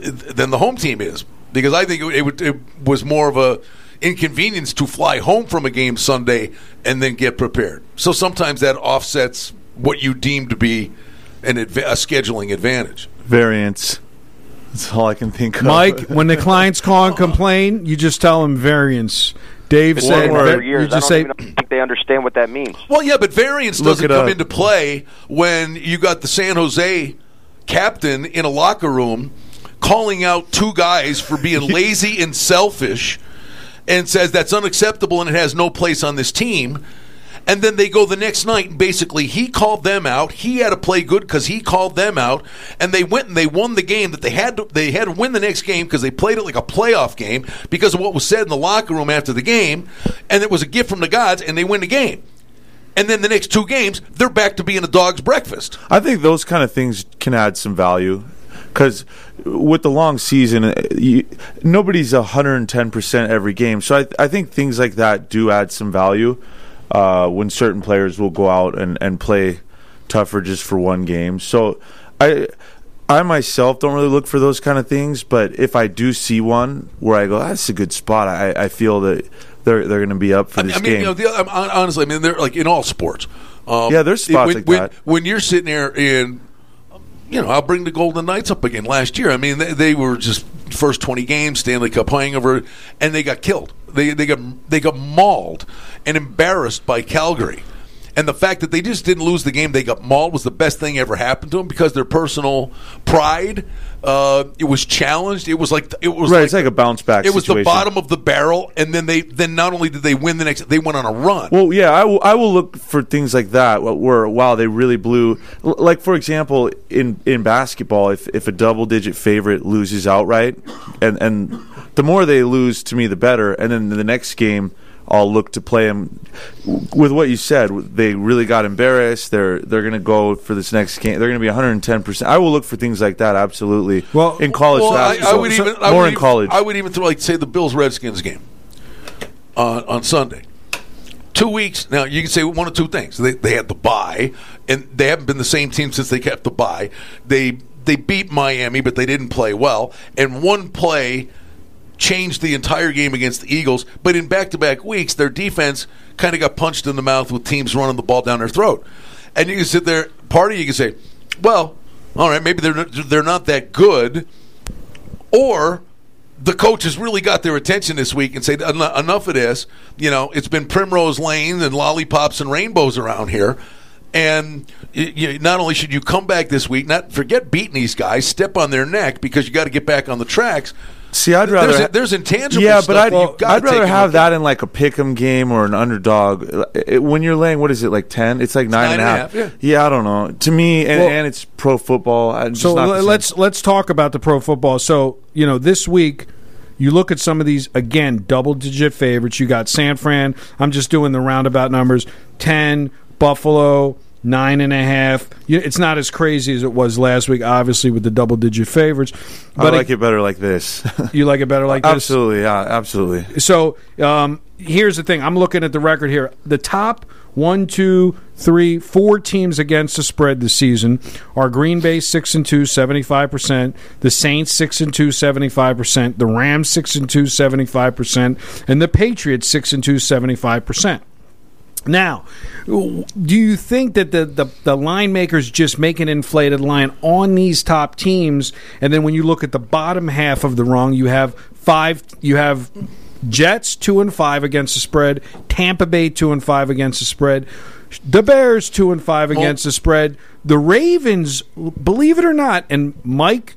S3: than the home team is because I think it, it, it was more of a inconvenience to fly home from a game Sunday and then get prepared. So sometimes that offsets what you deem to be an adv- a scheduling advantage.
S4: Variance. That's all I can think of.
S1: Mike, when the clients call and complain, you just tell them variance. Dave
S5: it's
S1: said
S5: for years. You just I don't say, even think they understand what that means.
S3: Well, yeah, but variance doesn't come up. into play when you got the San Jose captain in a locker room calling out two guys for being lazy and selfish and says that's unacceptable and it has no place on this team and then they go the next night and basically he called them out. He had to play good because he called them out, and they went and they won the game that they had to. They had to win the next game because they played it like a playoff game because of what was said in the locker room after the game, and it was a gift from the gods, and they win the game. And then the next two games, they're back to being a dog's breakfast.
S4: I think those kind of things can add some value because with the long season, you, nobody's 110% every game. So I, I think things like that do add some value uh, when certain players will go out and, and play tougher just for one game. So I I myself don't really look for those kind of things, but if I do see one where I go, that's a good spot, I, I feel that they're they're going to be up for this
S3: mean,
S4: game.
S3: You know, the, honestly, I mean, they're like in all sports.
S4: Um, yeah, there's spots
S3: when,
S4: like
S3: when,
S4: that.
S3: When you're sitting there in, you know, I'll bring the Golden Knights up again. Last year, I mean, they, they were just first 20 games Stanley Cup hangover, and they got killed. They they got they got mauled and embarrassed by Calgary. And the fact that they just didn't lose the game they got mauled was the best thing ever happened to them because their personal pride uh, it was challenged. It was like it was
S4: Right,
S3: like,
S4: it's like a bounce back
S3: It was the bottom of the barrel, and then they then not only did they win the next, they went on a run.
S4: Well, yeah, I will, I will look for things like that wh- where wow they really blew. Like for example, in in basketball, if if a double digit favorite loses outright, and and the more they lose, to me, the better. And then the next game, I'll look to play them. With what you said, they really got embarrassed. They're they're going to go for this next game. They're going to be 110. percent I will look for things like that. Absolutely.
S1: Well-
S4: in college
S3: Well, I, I would
S4: so-
S3: even I
S4: more
S3: would
S4: in
S3: even-
S4: college.
S3: I would even throw like say the Bills Redskins game on on Sunday. Two weeks now. You can say one of two things. They they had the bye, and they haven't been the same team since they kept the bye. They they beat Miami, but they didn't play well. And one play changed the entire game against the Eagles. But in back to back weeks, their defense kind of got punched in the mouth with teams running the ball down their throat. And you can sit there, part of you can say, well, all right, maybe they're not, they're not that good, or the coach has really got their attention this week and say enough of this. You know, it's been primrose lane and lollipops and rainbows around here. And you, not only should you come back this week, not forget beating these guys, step on their neck because you got to get back on the tracks.
S4: See, I'd rather
S3: There's, there's intangible.
S4: Yeah,
S3: stuff
S4: but I'd,
S3: gotta
S4: I'd rather have that in like a pick'em game or an underdog. It- when you're laying, what is it like ten? It's like nine
S3: nine
S4: and a
S3: and a
S4: half.
S3: half, yeah.
S4: I don't know. To me, and,
S1: Well-
S4: and it's pro football. I'm just
S1: So
S4: not the
S1: le-
S4: same.
S1: let's let's talk about the pro football. So you know, this week you look at some of these again double digit favorites. You got San Fran. I'm just doing the roundabout numbers: ten, Buffalo, nine and a half. It's not as crazy as it was last week, obviously with the double digit favorites. But I
S4: like it better like this.
S1: you like it better like this.
S4: absolutely, yeah, absolutely.
S1: So um, here's the thing. I'm looking at the record here. The top one, two, three, four teams against the spread this season are Green Bay six and two, 75 percent. The Saints six and two, 75 percent. The Rams six and two, 75 percent, and the Patriots six and two, 75 percent. Now, do you think that the, the, the line makers just make an inflated line on these top teams, and then when you look at the bottom half of the rung, you have five, you have Jets two and five against the spread, Tampa Bay two and five against the spread, the Bears two and five against the spread, the Ravens, believe it or not, and Mike.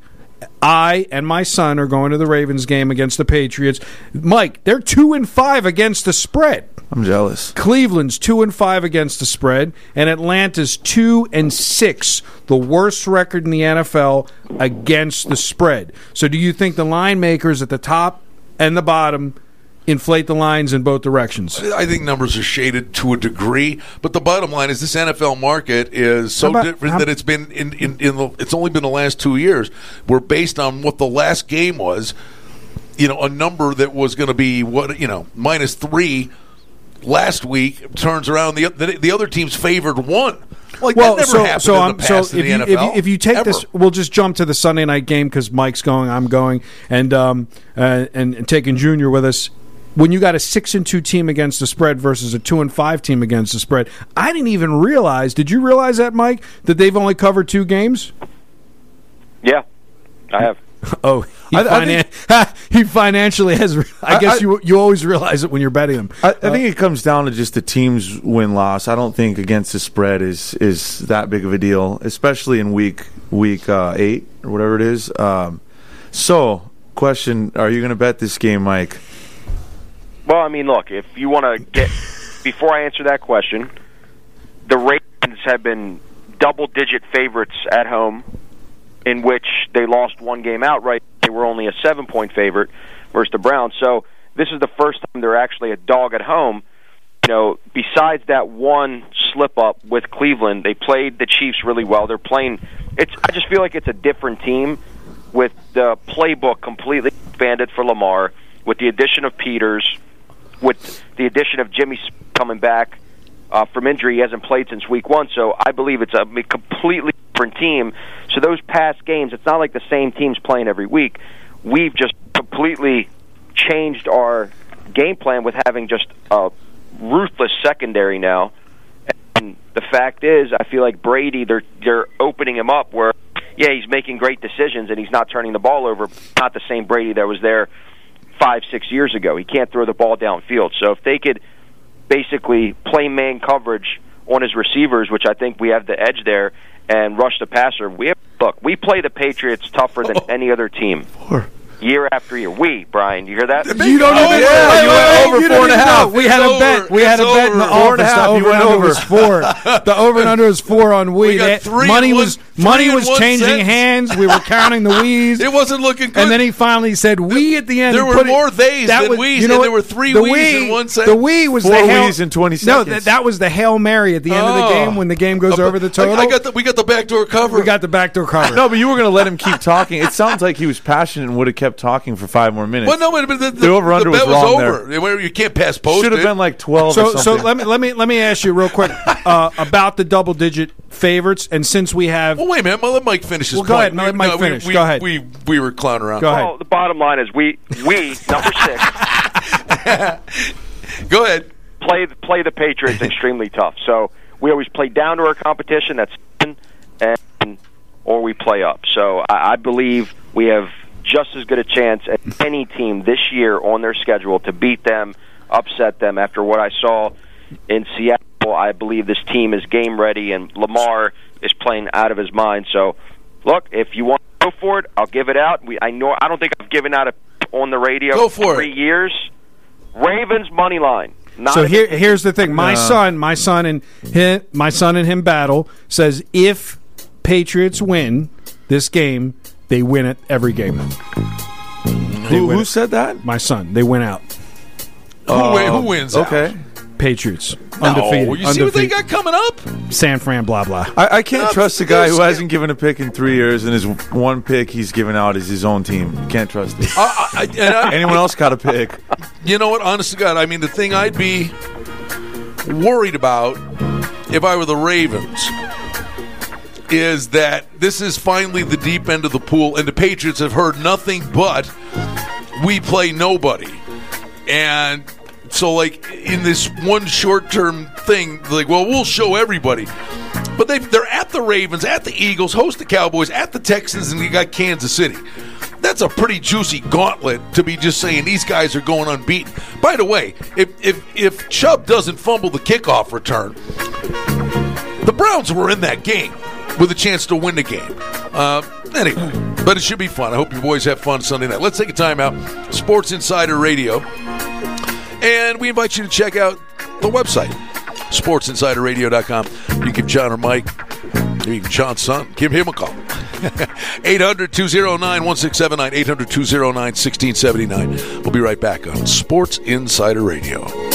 S1: I and my son are going to the Ravens game against the Patriots. Mike, they're two and five against the spread.
S4: I'm jealous.
S1: Cleveland's two and five against the spread, and Atlanta's two and six, the worst record in the NFL against the spread. So, do you think the line makers at the top and the bottom inflate the lines in both directions?
S3: I think numbers are shaded to a degree, but the bottom line is this NFL market is so
S1: about-
S3: different
S1: how-
S3: that it's been in, in, in the, it's only been the last two years. We're based on what the last game was, you know, a number that was going to be what you know minus three last week turns around the the, the other team's favored one. Like that never happened in
S1: I'm-
S3: the past
S1: if
S3: in the
S1: you,
S3: NFL.
S1: If you, if you take
S3: ever.
S1: this, we'll just jump to the Sunday night game because Mike's going, I'm going, and um uh, and, and taking Junior with us. When you got a six and two team against the spread versus a two and five team against the spread, I didn't even realize. Did you realize that, Mike? That they've only covered two games.
S5: Yeah, I have.
S1: Oh, he,
S4: I- I
S1: finan- he financially has. I,
S4: I-
S1: guess
S4: I-
S1: you you always realize it when you're betting them.
S4: I, I think it comes down to just the team's win loss. I don't think against the spread is is that big of a deal, especially in week week uh, eight or whatever it is. Um, so, question: Are you going to bet this game, Mike?
S5: Well, I mean, look, if you want to get before I answer that question, the Ravens have been double-digit favorites at home, in which they lost one game outright. They were only a seven-point favorite versus the Browns. So this is the first time they're actually a dog at home. You know, besides that one slip up with Cleveland, they played the Chiefs really well. They're playing. It's. I just feel like it's a different team with the playbook completely expanded for Lamar, with the addition of Peters, with the addition of Jimmy coming back uh, from injury. He hasn't played since week one, so I believe it's a completely different team. So those past games, it's not like the same team's playing every week. We've just completely changed our game plan with having just a ruthless secondary now. And the fact is, I feel like Brady, they're they're opening him up where, yeah, he's making great decisions and he's not turning the ball over. Not the same Brady that was there five, six years ago. He can't throw the ball downfield. So if they could basically play man coverage on his receivers, which I think we have the edge there, and rush the passer. We have, look, we play the Patriots tougher than
S3: Oh.
S5: any other team. Year after year, we Brian, you hear that?
S2: You don't
S3: Over.
S2: even
S3: Yeah, you went
S2: over
S3: over
S2: four and a half.
S1: We had
S3: It's
S1: a bet.
S3: over.
S1: We had a bet in the
S3: over.
S1: office.
S3: And
S1: The over
S3: You went
S1: and under
S3: over.
S1: was four. The over and under was four on we.
S3: We got three
S1: money
S3: and
S1: was
S3: one-
S1: money was changing
S3: cents.
S1: hands. We were counting the we's.
S3: It wasn't looking good.
S1: And then he finally said "we" at the end.
S3: There were more theys than
S1: was-
S3: we's,
S1: you know
S3: and there were three
S1: the
S3: we's in one
S1: The we was
S4: Four
S1: the hail,
S4: we's in 20 seconds.
S1: that, that was the hail mary at the end of the
S3: Oh.
S1: game when the game goes over the
S3: I-
S1: total.
S3: I, got the we got the backdoor cover.
S1: we got the backdoor cover.
S4: No, but you were going to let him keep talking. It sounds like he was passionate and would have kept talking for five more minutes.
S3: Well, no, but the, the,
S4: The over-under was
S3: was,
S4: wrong
S3: over. Where You can't pass post.
S4: Should have been like twelve.
S1: so
S4: or
S1: so let me let me let me ask you real quick uh, about the double digit favorites, and since we have
S3: Well, wait a minute. Well, let Mike finish his
S1: Well, go
S3: point.
S1: ahead, let Mike
S3: we,
S1: finish.
S3: We,
S1: Go ahead.
S3: We we were clowning around.
S1: Go ahead.
S5: Well, the bottom line is we we number six
S3: Go ahead.
S5: play play the Patriots extremely tough. So we always play down to our competition. That's seven, and or we play up. So I, I believe we have just as good a chance as any team this year on their schedule to beat them, upset them. After what I saw in Seattle, I believe this team is game ready, and Lamar is playing out of his mind. So look, if you want to go for it, I'll give it out. We I know I don't think I've given out a on the radio
S3: Go for
S5: in three
S3: it.
S5: years. Ravens money line. Not
S1: So here, here's the thing. My son, my son, and him, my son and him battle says if Patriots win this game, they win it every game.
S4: Who, who said that?
S1: My son, they win out.
S3: Who, oh. wi- who wins? out?
S4: Okay.
S1: Patriots
S3: No,
S1: undefeated.
S3: you see what they
S1: undefeated.
S3: got coming up?
S1: San Fran, blah blah.
S4: I, I can't
S3: No,
S4: trust a guy who
S3: there's-
S4: hasn't given a pick in three years, and his one pick he's given out is his own team. Can't trust it.
S3: I, I, and I,
S4: Anyone else got a pick?
S3: You know what? Honest to God, I mean, the thing I'd be worried about if I were the Ravens is that this is finally the deep end of the pool, and the Patriots have heard nothing but we play nobody. And so, like, in this one short term thing, like, well, we'll show everybody. But they, they're at the Ravens, at the Eagles, host the Cowboys, at the Texans, and you got Kansas City. That's a pretty juicy gauntlet to be just saying these guys are going unbeaten. By the way, if if if Chubb doesn't fumble the kickoff return, the Browns were in that game with a chance to win the game. Uh, anyway, but it should be fun. I hope you boys have fun Sunday night. Let's take a timeout. Sports Insider Radio. And we invite you to check out the website, sportsinsiderradio.com. You can give John or Mike, can John's son, give him a call. 800 209 1679, 800 209 1679. We'll be right back on Sports Insider Radio.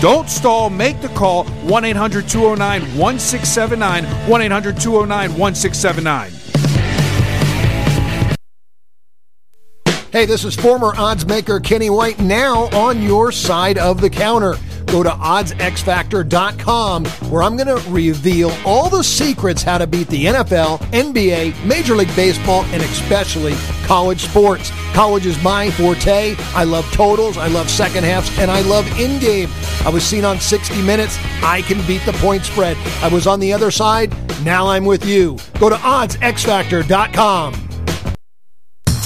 S1: Don't stall. Make the call 1 800 209 1679. 1 800 209 1679.
S2: Hey, this is former odds maker Kenny White now on your side of the counter. Go to oddsxfactor.com where I'm going to reveal all the secrets how to beat the NFL, NBA, Major League Baseball, and especially college sports. College is my forte. I love totals, I love second halves, and I love in game. I was seen on 60 Minutes. I can beat the point spread. I was on the other side. Now I'm with you. Go to oddsxfactor.com.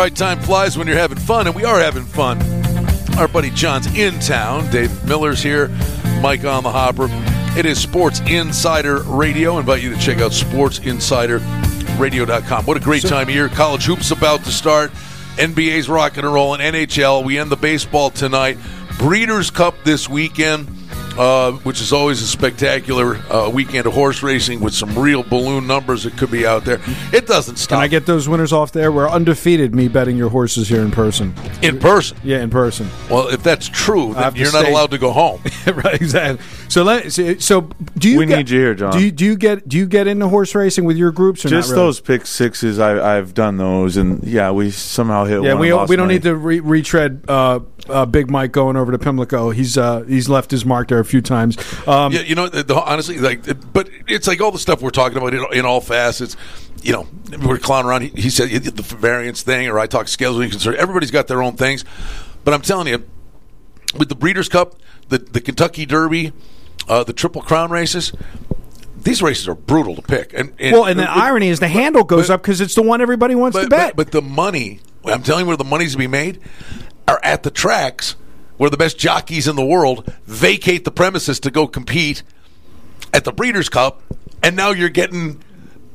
S3: All right, time flies when you're having fun, and we are having fun. Our buddy John's in town. Dave Miller's here. Mike on the hopper. It is Sports Insider Radio. I invite you to check out Sports Insider sportsinsiderradio.com. What a great time of year. College hoops about to start. NBA's rocking and rolling. NHL. We end the baseball tonight. Breeders' Cup this weekend uh, which is always a spectacular uh, weekend of horse racing with some real balloon numbers that could be out there. It doesn't stop.
S1: Can I get those winners off there? We're undefeated. Me betting your horses here in person.
S3: in person?
S1: Yeah, in person.
S3: Well, if that's true, then you're not
S1: stay-
S3: allowed to go home.
S1: right, exactly. So let so, so do you?
S4: We
S1: get-
S4: need you here, John.
S1: Do you, do you get do you get into horse racing with your groups or
S4: Just
S1: not really?
S4: those pick sixes, I, I've done those, and yeah, we somehow hit.
S1: Yeah,
S4: one
S1: we we don't
S4: money.
S1: need to re- retread uh, uh, Big Mike going over to Pimlico. He's uh, he's left his mark there a few times. Um,
S3: yeah, you know, the, the- honestly, like, but it's like all the stuff we're talking about in, in all facets. You know, we're clowning around. He, he said the variance thing, or I talk scheduling concern. Everybody's got their own things, but I'm telling you, with the Breeders' Cup, the the Kentucky Derby, uh, the Triple Crown races. These races are brutal to pick, and, and
S1: well, and the irony is the handle goes
S3: but-
S1: up because it's the one everybody wants
S3: but,
S1: to bet.
S3: But, but the money, I'm telling you, where the money's to be made, are at the tracks where the best jockeys in the world vacate the premises to go compete at the Breeders' Cup, and now you're getting.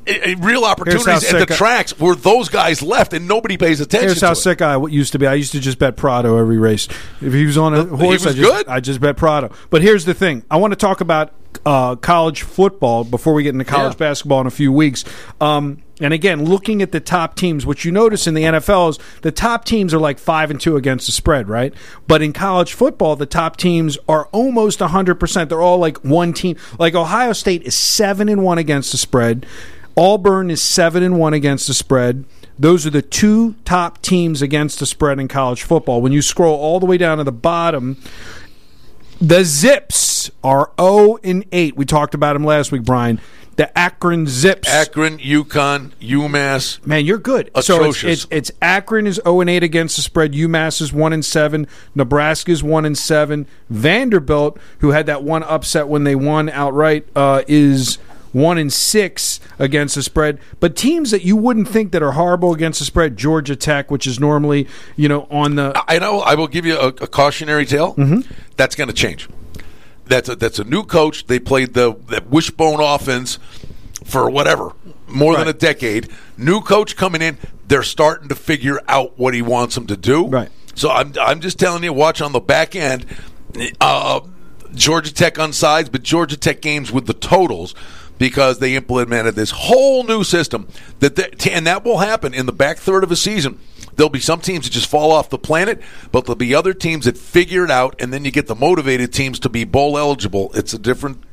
S3: Eh, Real opportunities at the
S1: I-
S3: tracks where those guys left and nobody pays attention.
S1: Here's how sick I used to be. I used to just bet Prado every race. If he was on a
S3: he
S1: horse, I just,
S3: good?
S1: I just bet Prado. But here's the thing: I want to talk about uh, college football before we get into college
S3: Yeah.
S1: basketball in a few weeks. Um, and again, looking at the top teams, what you notice in the NFL is the top teams are like five and two against the spread, right? But in college football, the top teams are almost hundred percent. They're all like one team. Like Ohio State is seven and one against the spread. Auburn is seven and one against the spread. Those are the two top teams against the spread in college football. When you scroll all the way down to the bottom, the Zips are 0 and 8. We talked about them last week, Brian. The Akron Zips.
S3: Akron, UConn, UMass.
S1: Man, you're good. So it's,
S3: Atrocious.
S1: it's it's Akron is 0 and 8 against the spread. UMass is 1 and 7. Nebraska is 1 and 7. Vanderbilt, who had that one upset when they won outright, uh, is 1 and 6 against the spread. But teams that you wouldn't think that are horrible against the spread, Georgia Tech, which is normally, you know, on the
S3: I know. I will give you a, a cautionary tale.
S1: Mm-hmm.
S3: That's going to change. That's a, that's a new coach. They played the that wishbone offense for whatever more than a decade. New coach coming in. They're starting to figure out what he wants them to do.
S1: Right.
S3: So I'm I'm just telling you, watch on the back end. Uh, Georgia Tech on sides, but Georgia Tech games with the totals because they implemented this whole new system that they, and that will happen in the back third of a season. There'll be some teams that just fall off the planet, but there'll be other teams that figure it out, and then you get the motivated teams to be bowl eligible. It's a different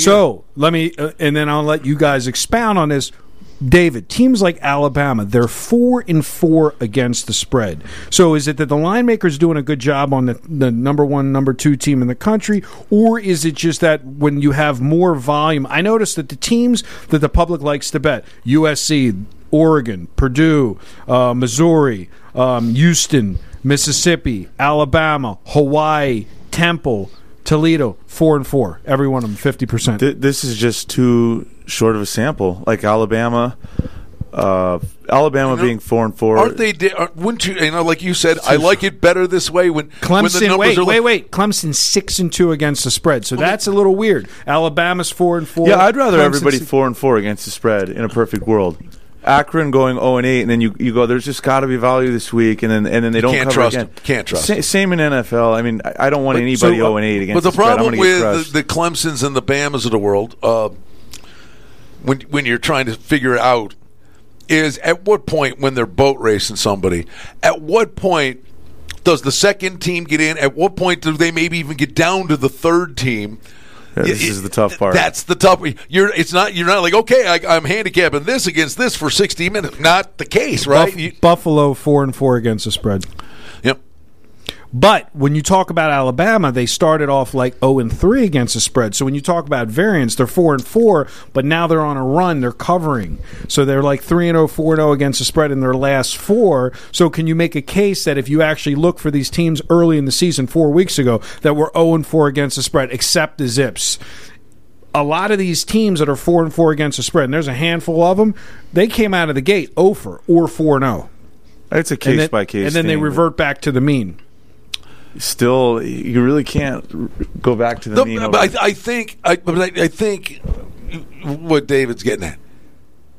S3: year.
S1: So let me, uh, and then I'll let you guys expound on this. David, teams like Alabama, they're four and four against the spread. So is it that the line maker's doing a good job on the, the number one, number two team in the country, or is it just that when you have more volume? I noticed that the teams that the public likes to bet, USC, Oregon, Purdue, uh, Missouri, um, Houston, Mississippi, Alabama, Hawaii, Temple, Toledo, four and four. Every one of them, fifty percent.
S4: Th- this is just too short of a sample. Like Alabama, uh, Alabama
S3: You know,
S4: being four and 4
S3: Aren't they? aren't- Wouldn't you? You know, like you said, I like it better this way when when the
S1: Clemson,
S3: numbers
S1: wait,
S3: are
S1: wait, wait. Clemson six and two against the spread, so that's a little weird. Alabama's four and four.
S4: Yeah, I'd rather
S1: Clemson's
S4: everybody
S1: six-
S4: four and four against the spread in a perfect world. Akron going zero and eight, and then you you go. There's just got to be value this week, and then and then they don't
S3: can't
S4: cover
S3: trust
S4: again.
S3: them. Can't trust
S4: Sa- Same in NFL. I mean, I, I don't want
S3: But-
S4: anybody
S3: so, uh,
S4: zero and eight against.
S3: But the
S4: spread. I'm
S3: problem
S4: gonna get
S3: with the, the Clemson's and the Bamas of the world, uh, when when you're trying to figure it out, is at what point when they're boat racing somebody, at what point does the second team get in? At what point do they maybe even get down to the third team?
S4: Yeah, this
S3: It-
S4: is the tough part.
S3: That's the tough. You're. It's not. You're not like okay. I, I'm handicapping this against this for 60 minutes. Not the case, right?
S1: Buff-
S3: You-
S1: Buffalo four and four against the spread. But when you talk about Alabama, they started off like 0 and 3 against the spread. So when you talk about variance, they're 4 and 4, but now they're on a run, they're covering. So they're like 3 and 0, 4 and 0 against the spread in their last 4. So can you make a case that if you actually look for these teams early in the season 4 weeks ago that were 0 and 4 against the spread except the Zips? a lot of these teams that are four and four against the spread, and there's a handful of them, they came out of the gate over or four and zero.
S4: It's a case by case,
S1: and then they revert back to the mean.
S4: Still, you really can't go back to the,
S3: The-
S4: mean.
S3: but I, I think, I, but I, I think what David's getting at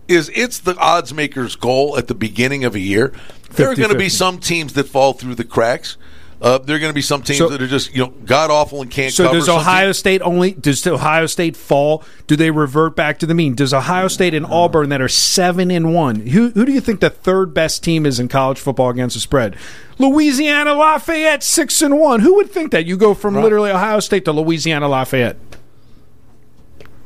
S3: is it's the odds maker's goal at the beginning of a year. There are going to be some teams that fall through the cracks. Uh, there are going to be some teams
S1: So-
S3: that are just you know god awful and can't
S1: So
S3: cover.
S1: does Ohio
S3: teams-
S1: State only? Does Ohio State fall? Do they revert back to the mean? Does Ohio State and Auburn that are seven and one? Who who do you think the third best team is in college football against the spread? Louisiana Lafayette six and one. Who would think that you go from literally Ohio State to Louisiana Lafayette?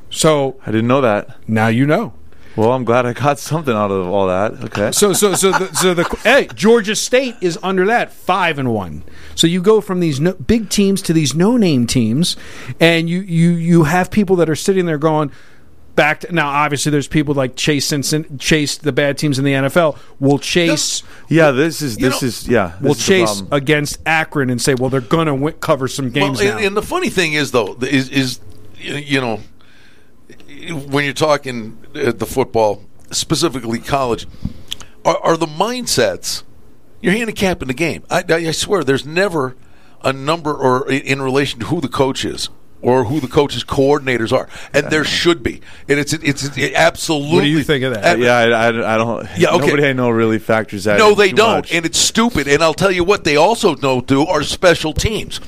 S1: So
S4: I didn't know that.
S1: now you know.
S4: Well, I'm glad I got something out of all that. Okay.
S1: So so so the, so the hey Georgia State is under that five and one. So you go from these no, big teams to these no name teams, and you you you have people that are sitting there going. Back to, now, obviously, there's people like Chase Simpson, Chase the bad teams in the NFL will chase,
S4: yeah, this is this
S3: know,
S4: is yeah. This
S1: will
S4: is
S1: chase
S4: problem.
S1: against Akron and say, well, they're gonna win, cover some games
S3: Well,
S1: now.
S3: and, and the funny thing is, though, is is you know when you're talking uh, the football, specifically college, are, are the mindsets you're handicapping the game. I, I swear, there's never a number or in, in relation to who the coach is. Or who the coach's coordinators are, and there should be, and it's it's, it's absolutely.
S1: What do you think of that?
S4: Yeah, I, I, I don't.
S3: Yeah, okay.
S4: Nobody I know really factors that.
S3: no,
S4: in
S3: they don't,
S4: much.
S3: and it's stupid. And I'll tell you what, they also don't do are special teams.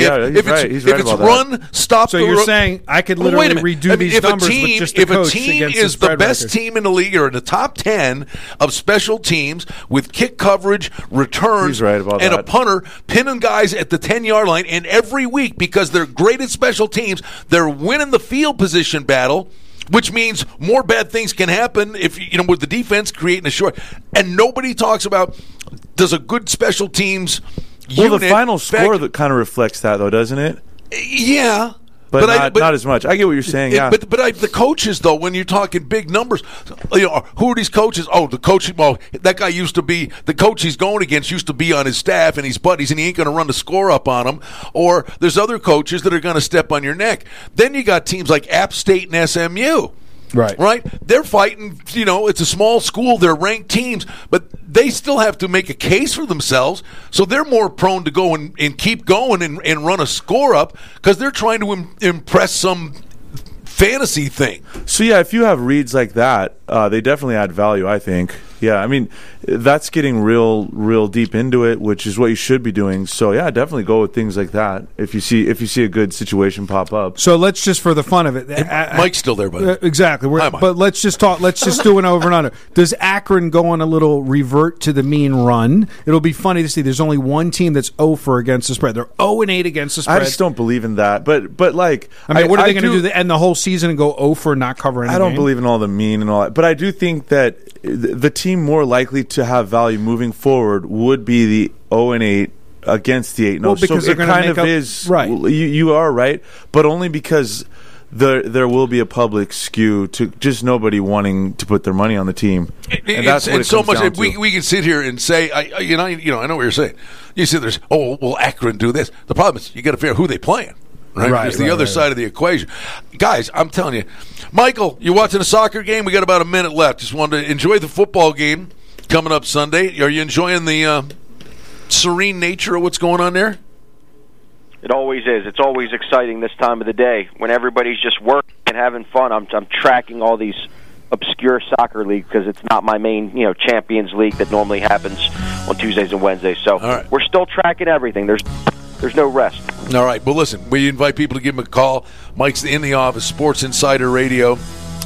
S4: Yeah, he's
S3: if it's,
S4: right. He's
S3: if
S4: right
S3: it's
S4: about that.
S3: run, stop.
S1: So
S3: the
S1: you're
S3: ru-
S1: saying I could literally
S3: wait a minute.
S1: redo
S3: I mean,
S1: these
S3: if a
S1: numbers with
S3: team,
S1: just the
S3: if a team
S1: against the
S3: is the best
S1: record.
S3: team in the league or in the top ten of special teams with kick coverage, returns,
S4: right about
S3: and a punter pinning guys at the ten yard line, and every week because they're great at special teams, they're winning the field position battle. Which means more bad things can happen if you know with the defense creating a short, and nobody talks about does a good special teams.
S4: Well, the final score that kind of reflects that, though, doesn't it?
S3: yeah,
S4: But,
S3: I-
S4: not, not as much. I get what you're saying.
S3: it-
S4: Yeah,
S3: But but I, the coaches though, when you're talking big numbers, you know, who are these coaches? Oh, the coach. Well, that guy used to be the coach he's going against. Used to be on his staff and he's buddies, and he ain't going to run the score up on him. Or there's other coaches that are going to step on your neck. Then you got teams like App State and SMU.
S1: Right.
S3: Right? They're fighting, you know, it's a small school, they're ranked teams, but they still have to make a case for themselves. So they're more prone to go and, and keep going and, and run a score up because they're trying to Im- impress some fantasy thing.
S4: So yeah, if you have reads like that, uh, they definitely add value. I think. Yeah, I mean, that's getting real, real deep into it, which is what you should be doing. So yeah, definitely go with things like that. If you see if you see a good situation pop up.
S1: So let's just for the fun of it, I- I-
S3: Mike's still there, by the
S1: Uh,
S3: way.
S1: exactly. We're,
S3: Hi, Mike.
S1: but let's just talk. Let's just do an over and under. Does Akron go on a little revert to the mean run? It'll be funny to see. There's only one team that's 0 for against the spread. They're 0 and 8 against the spread.
S4: I just don't believe in that. But but like,
S1: I mean, what are they going to
S4: do?
S1: do? The, end the whole season and go 0 for not covering?
S4: I don't believe in all the mean and all that, but I do think that the the team more likely to have value moving forward would be the 0 and 8 against the 8
S1: Well,
S4: no.
S1: because
S4: so
S1: they're
S4: it kind
S1: make
S4: of
S1: up-
S4: is
S1: right.
S4: You, you are right, but only because there there will be a public skew to just nobody wanting to put their money on the team, and that's what
S3: and
S4: it
S3: so much.
S4: down
S3: We,
S4: to.
S3: we can sit here and say, I, I- you know, you know, I know what you're saying. You see, there's, oh, well, Akron do this. The problem is, you got to figure out who they playing. Right,
S1: Right,
S3: There's the
S1: right,
S3: other
S1: right,
S3: side of the equation, guys. I'm telling you, Michael, you're watching a soccer game? We got about a minute left. Just wanted to enjoy the football game coming up Sunday. Are you enjoying the uh, serene nature of what's going on there?
S5: It always is. It's always exciting this time of the day when everybody's just working and having fun. I'm I'm tracking all these obscure soccer leagues because it's not my main, you know, Champions League that normally happens on Tuesdays and Wednesdays. So
S3: right.
S5: we're still tracking everything. There's there's no rest.
S3: All right. Well, listen, we invite people to give him a call. Mike's in the office, Sports Insider Radio.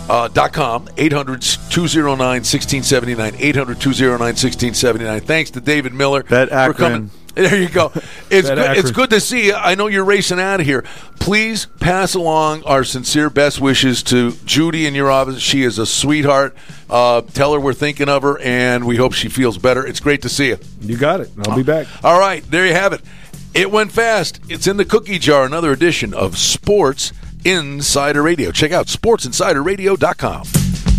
S3: Uh, dot com 800-209-1679 800-209-1679 thanks to david miller
S4: Bet
S3: for
S4: Akron.
S3: coming there you go it's
S1: Bet
S3: good, it's good to see you i know you're racing out of here please pass along our sincere best wishes to judy in your office she is a sweetheart uh, tell her we're thinking of her and we hope she feels better it's great to see you
S1: You got it. I'll be back.
S3: all right, there you have it. It went fast. It's in the cookie jar. Another edition of Sports Insider Radio. Check out sportsinsiderradio.com.